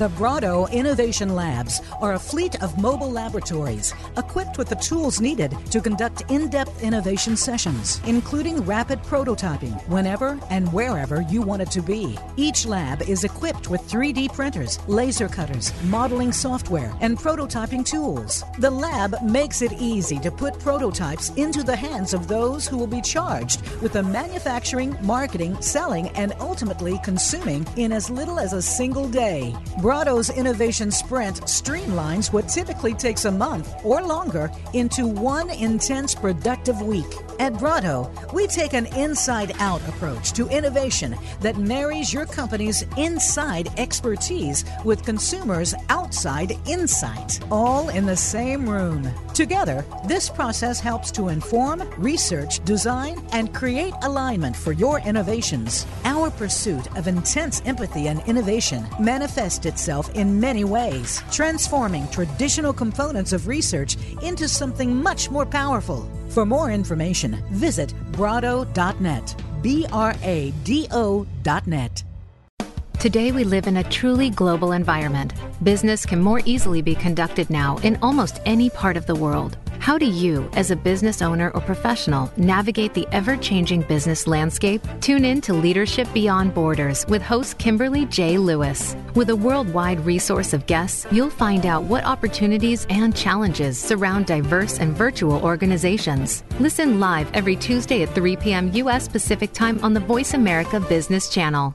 The Brado Innovation Labs are a fleet of mobile laboratories equipped with the tools needed to conduct in depth innovation sessions, including rapid prototyping whenever and wherever you want it to be. Each lab is equipped with 3D printers, laser cutters, modeling software, and prototyping tools. The lab makes it easy to put prototypes into the hands of those who will be charged with the manufacturing, marketing, selling, and ultimately consuming in as little as a single day. Brado's Innovation Sprint streamlines what typically takes a month or longer into one intense productive week. At Brado, we take an inside out approach to innovation that marries your company's inside expertise with consumers' outside insight, all in the same room. Together, this process helps to inform, research, design, and create alignment for your innovations. Our pursuit of intense empathy and innovation manifests itself in many ways, transforming traditional components of research into something much more powerful. For more information, visit brado.net. B R A D O.net. Today, we live in a truly global environment. Business can more easily be conducted now in almost any part of the world. How do you, as a business owner or professional, navigate the ever changing business landscape? Tune in to Leadership Beyond Borders with host Kimberly J. Lewis. With a worldwide resource of guests, you'll find out what opportunities and challenges surround diverse and virtual organizations. Listen live every Tuesday at 3 p.m. U.S. Pacific Time on the Voice America Business Channel.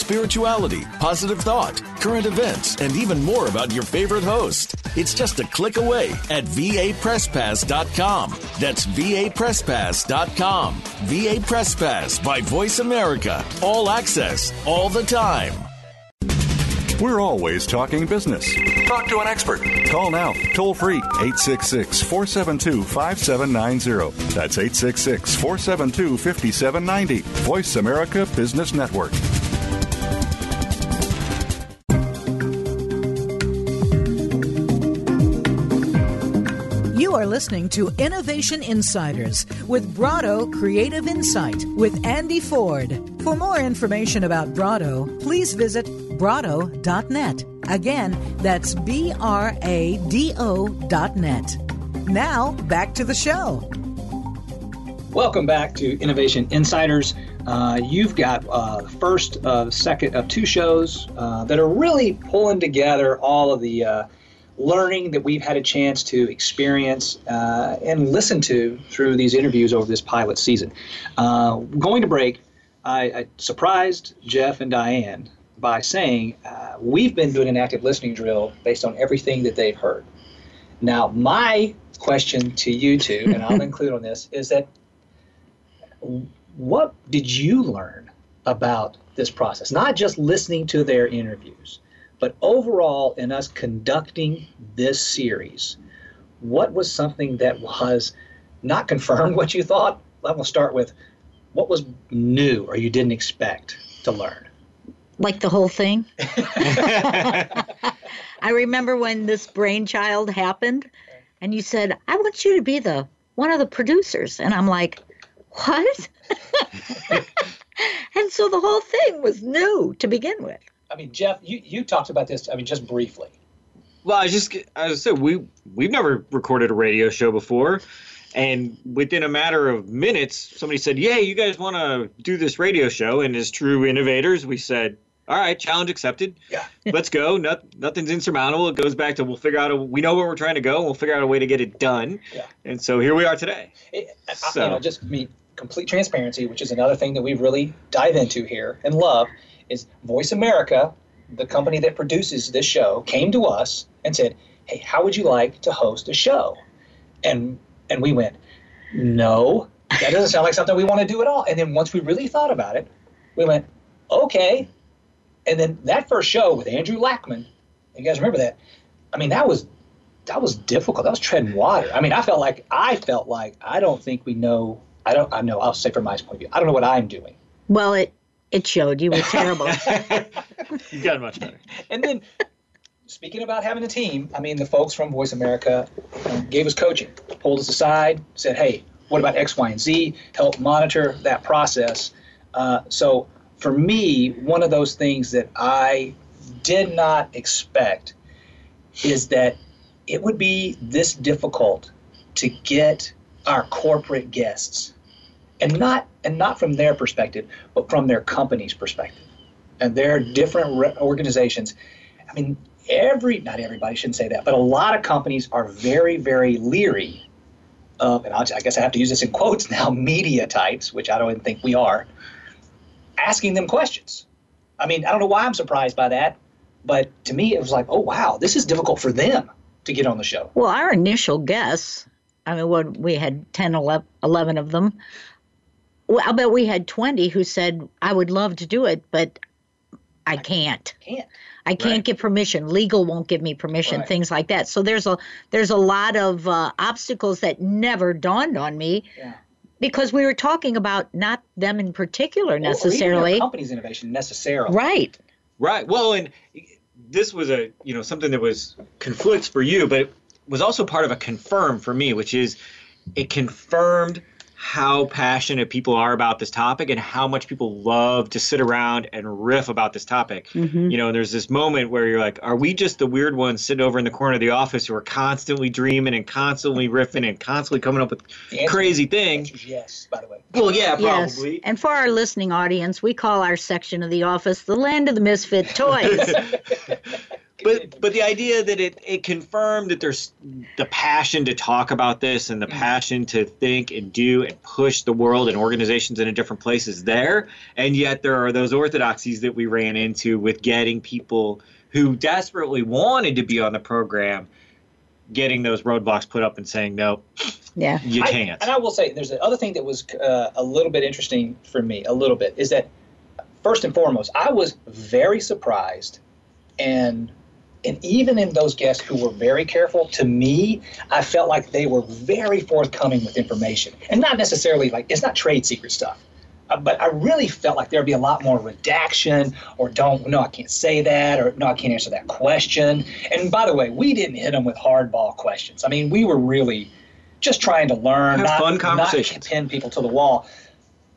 spirituality, positive thought, current events, and even more about your favorite host. It's just a click away at vapresspass.com. That's vapresspass.com. VA Press Pass by Voice America. All access, all the time. We're always talking business. Talk to an expert. Call now, toll free, 866 472 5790. That's 866 472 5790. Voice America Business Network. Listening to Innovation Insiders with Brado Creative Insight with Andy Ford. For more information about Brado, please visit brado.net. Again, that's B R A D O.net. Now, back to the show. Welcome back to Innovation Insiders. Uh, you've got uh, first, second of two shows uh, that are really pulling together all of the uh, learning that we've had a chance to experience uh, and listen to through these interviews over this pilot season. going to break, I, I, surprised Jeff and Diane by saying we've been doing an active listening drill based on everything that they've heard. Now, my question to you two, and I'll [laughs] include on this, is that what did you learn about this process? Not just listening to their interviews, but overall in us conducting this series, what was something that was not confirmed [laughs] what you thought? Going to start with what was new or you didn't expect to learn? Like the whole thing? [laughs] I remember when this brainchild happened and you said, I want you to be the one of the producers. And I'm like, what? [laughs] and so the whole thing was new to begin with. I mean, Jeff, you, you talked about this, I mean, just briefly. Well, I just, as I said, we, we've never recorded a radio show before. And within a matter of minutes, somebody said, Yeah, you guys want to do this radio show? And as true innovators, we said, All right, challenge accepted. Yeah. [laughs] Let's go. Not, nothing's insurmountable. It goes back to we'll figure out, a, we know where we're trying to go, and we'll figure out a way to get it done. Yeah. And so here we are today. It, so. I, you know, just me, complete transparency, which is another thing that we really dive into here and love, is Voice America, the company that produces this show, came to us and said, "Hey, how would you like to host a show?" And and we went, "No, that doesn't sound like something we want to do at all." And then once we really thought about it, we went, "Okay." And then that first show with Andrew Lackman, you guys remember that? I mean, that was that was difficult. That was treading water. I mean, I felt like I felt like I don't think we know I don't. I know. I'll say from my point of view, I don't know what I'm doing. Well, it it showed you were terrible. [laughs] you got much better. And then, speaking about having a team, I mean, the folks from Voice America um, gave us coaching, pulled us aside, said, "Hey, what about X, Y, and Z?" Help monitor that process. Uh, so, for me, one of those things that I did not expect is that it would be this difficult to get our corporate guests and not and not from their perspective but from their company's perspective. And their different re- organizations. I mean every not everybody shouldn't say that but a lot of companies are very very leery of and I'll, i guess i have to use this in quotes now [laughs] media types which i don't even think we are asking them questions. I mean i don't know why i'm surprised by that but to me it was like oh wow this is difficult for them to get on the show. Well our initial guess I mean, what we had 10, 11 of them. Well, I bet we had 20 who said, I would love to do it, but I can't. Can't. I can't right. get permission. Legal won't give me permission. Right. Things like that. So there's a there's a lot of uh, obstacles that never dawned on me yeah. because we were talking about not them in particular necessarily. Or company's innovation necessarily. Right. Right. Well, and this was a you know something that was conflicts for you, but it was also part of a confirm for me, which is it confirmed how passionate people are about this topic and how much people love to sit around and riff about this topic. Mm-hmm. You know, there's this moment where you're like, are we just the weird ones sitting over in the corner of the office who are constantly dreaming and constantly riffing and constantly coming up with crazy things? Yes, by the way. Well, yeah, probably. yes. And for our listening audience, we call our section of the office the land of the misfit toys. [laughs] but but the idea that it it confirmed that there's the passion to talk about this and the Mm-hmm. passion to think and do and push the world and organizations in a different places there. And yet there are those orthodoxies that we ran into with getting people who desperately wanted to be on the program getting those roadblocks put up and saying no yeah. you can't. and i will say there's the other thing that was uh, a little bit interesting for me a little bit is that first and foremost i was very surprised and and even in those guests who were very careful, to me, I felt like they were very forthcoming with information. And not necessarily like, it's not trade secret stuff. Uh, but I really felt like there'd be a lot more redaction or don't, no, I can't say that, or no, I can't answer that question. And by the way, we didn't hit them with hardball questions. I mean, we were really just trying to learn, Have not, fun not pin people to the wall.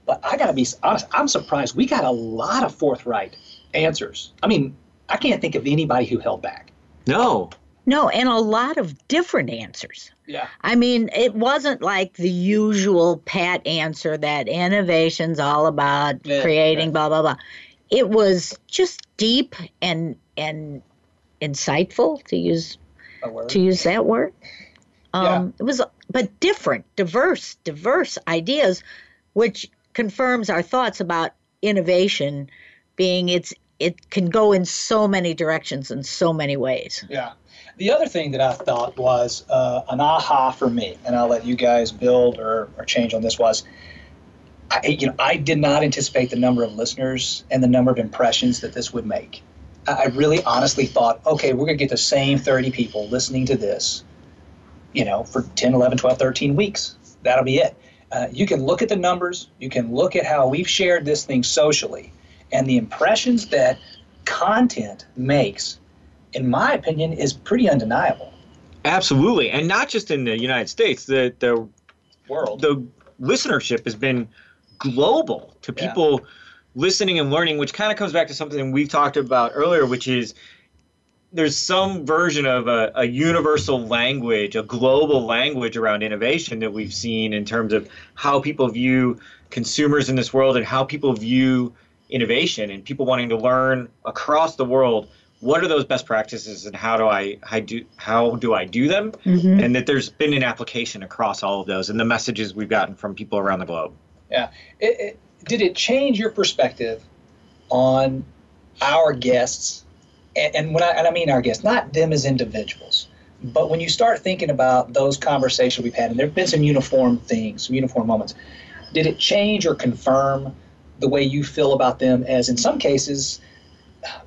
But I got to be honest, I'm surprised. We got a lot of forthright answers. I mean, I can't think of anybody who held back. no No, and a lot of different answers. Yeah. I mean, it wasn't like the usual pat answer that innovation's all about Yeah, creating right. blah blah blah. It was just deep and and insightful to use to use that word. Um, It was, but different, diverse, diverse ideas, which confirms our thoughts about innovation being it's it can go in so many directions in so many ways. Yeah. The other thing that I thought was uh, an aha for me, and I'll let you guys build or, or change on this was, I, you know, I did not anticipate the number of listeners and the number of impressions that this would make. I really honestly thought, okay, we're going to get the same 30 people listening to this, you know, for 10, 11, 12, 13 weeks. That'll be it. Uh, you can look at the numbers, you can look at how we've shared this thing socially, and the impressions that content makes, in my opinion, is pretty undeniable. Absolutely, and not just in the United States. The the world, the listenership has been global to Yeah. people listening and learning, which kind of comes back to something we've talked about earlier, which is there's some version of a, a universal language, a global language around innovation that we've seen in terms of how people view consumers in this world and how people view innovation and people wanting to learn across the world what are those best practices and how do I, I do how do I do them Mhm. and that there's been an application across all of those and the messages we've gotten from people around the globe. Yeah. It, it, did it change your perspective on our guests? And, and when I and I mean our guests, not them as individuals, but when you start thinking about those conversations we've had, and there have been some uniform things, some uniform moments, did it change or confirm the way you feel about them as, in some cases,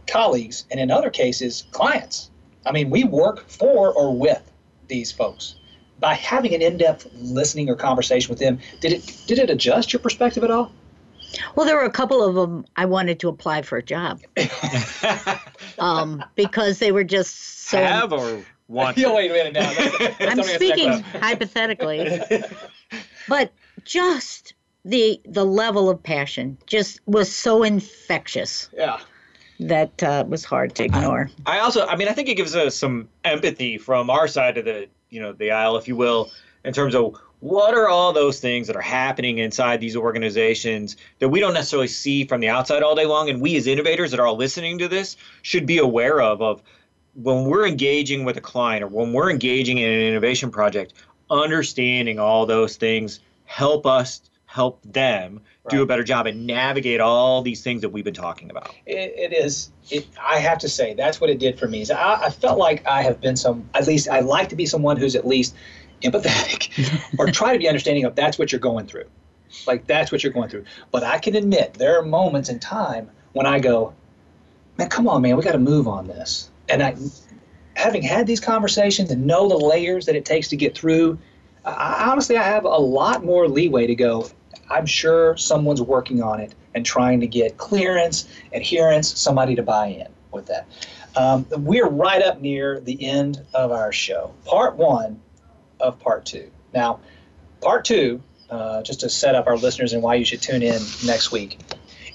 colleagues, and in other cases, clients? I mean, we work for or with these folks. By having an in-depth listening or conversation with them, did it did it adjust your perspective at all? Well, there were a couple of them I wanted to apply for a job [laughs] um, because they were just so. Have or want? [laughs] Yeah, wait a minute now. [laughs] Let's- let's I'm don't answer that speaking hypothetically, but just the the level of passion just was so infectious Yeah. that uh, was hard to ignore. I also, I mean, I think it gives us some empathy from our side of the, you know, the aisle, if you will, in terms of what are all those things that are happening inside these organizations that we don't necessarily see from the outside all day long, and we as innovators that are all listening to this should be aware of. Of when we're engaging with a client or when we're engaging in an innovation project, understanding all those things help us help them do a better job and navigate all these things that we've been talking about. It, it is. It, I have to say that's what it did for me. Is I, I felt like I have been some. At least I like to be someone who's at least empathetic, [laughs] or try to be understanding of that's what you're going through. Like that's what you're going through. But I can admit there are moments in time when I go, man, come on, man, we got to move on this. And I, having had these conversations and know the layers that it takes to get through, I honestly I have a lot more leeway to go. I'm sure someone's working on it and trying to get clearance, adherence, somebody to buy in with that. Um, we're right up near the end of our show, part one of part two. Now, part two, uh, just to set up our listeners and why you should tune in next week,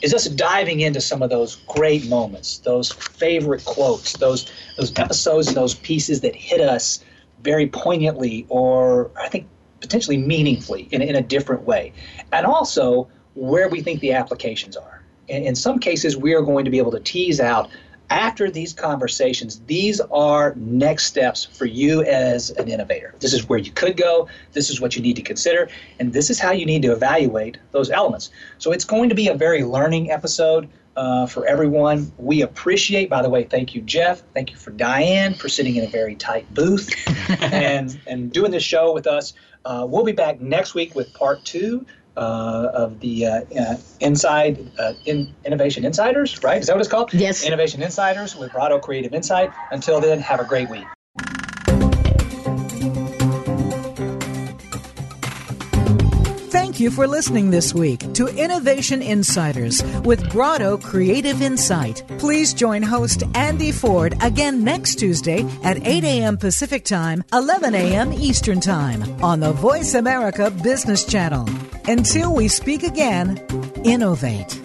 is us diving into some of those great moments, those favorite quotes, those those episodes those pieces that hit us very poignantly or I think potentially meaningfully in, in a different way. And also where we think the applications are. And in some cases, we are going to be able to tease out after these conversations, these are next steps for you as an innovator. This is where you could go. This is what you need to consider. And this is how you need to evaluate those elements. So it's going to be a very learning episode uh, for everyone. We appreciate, by the way, thank you, Jeff. Thank you for Diane for sitting in a very tight booth [laughs] and, and doing this show with us. Uh, we'll be back next week with part two uh, of the uh, uh, Inside uh, in, Innovation Insiders, right? Is that what it's called? Yes. Innovation Insiders with Brado Creative Insight. Until then, have a great week. You for listening this week to Innovation Insiders with Brado Creative Insight. Please join host Andy Ford again next Tuesday at 8 a.m. Pacific Time, 11 a.m. Eastern Time on the Voice America Business Channel. Until we speak again, innovate.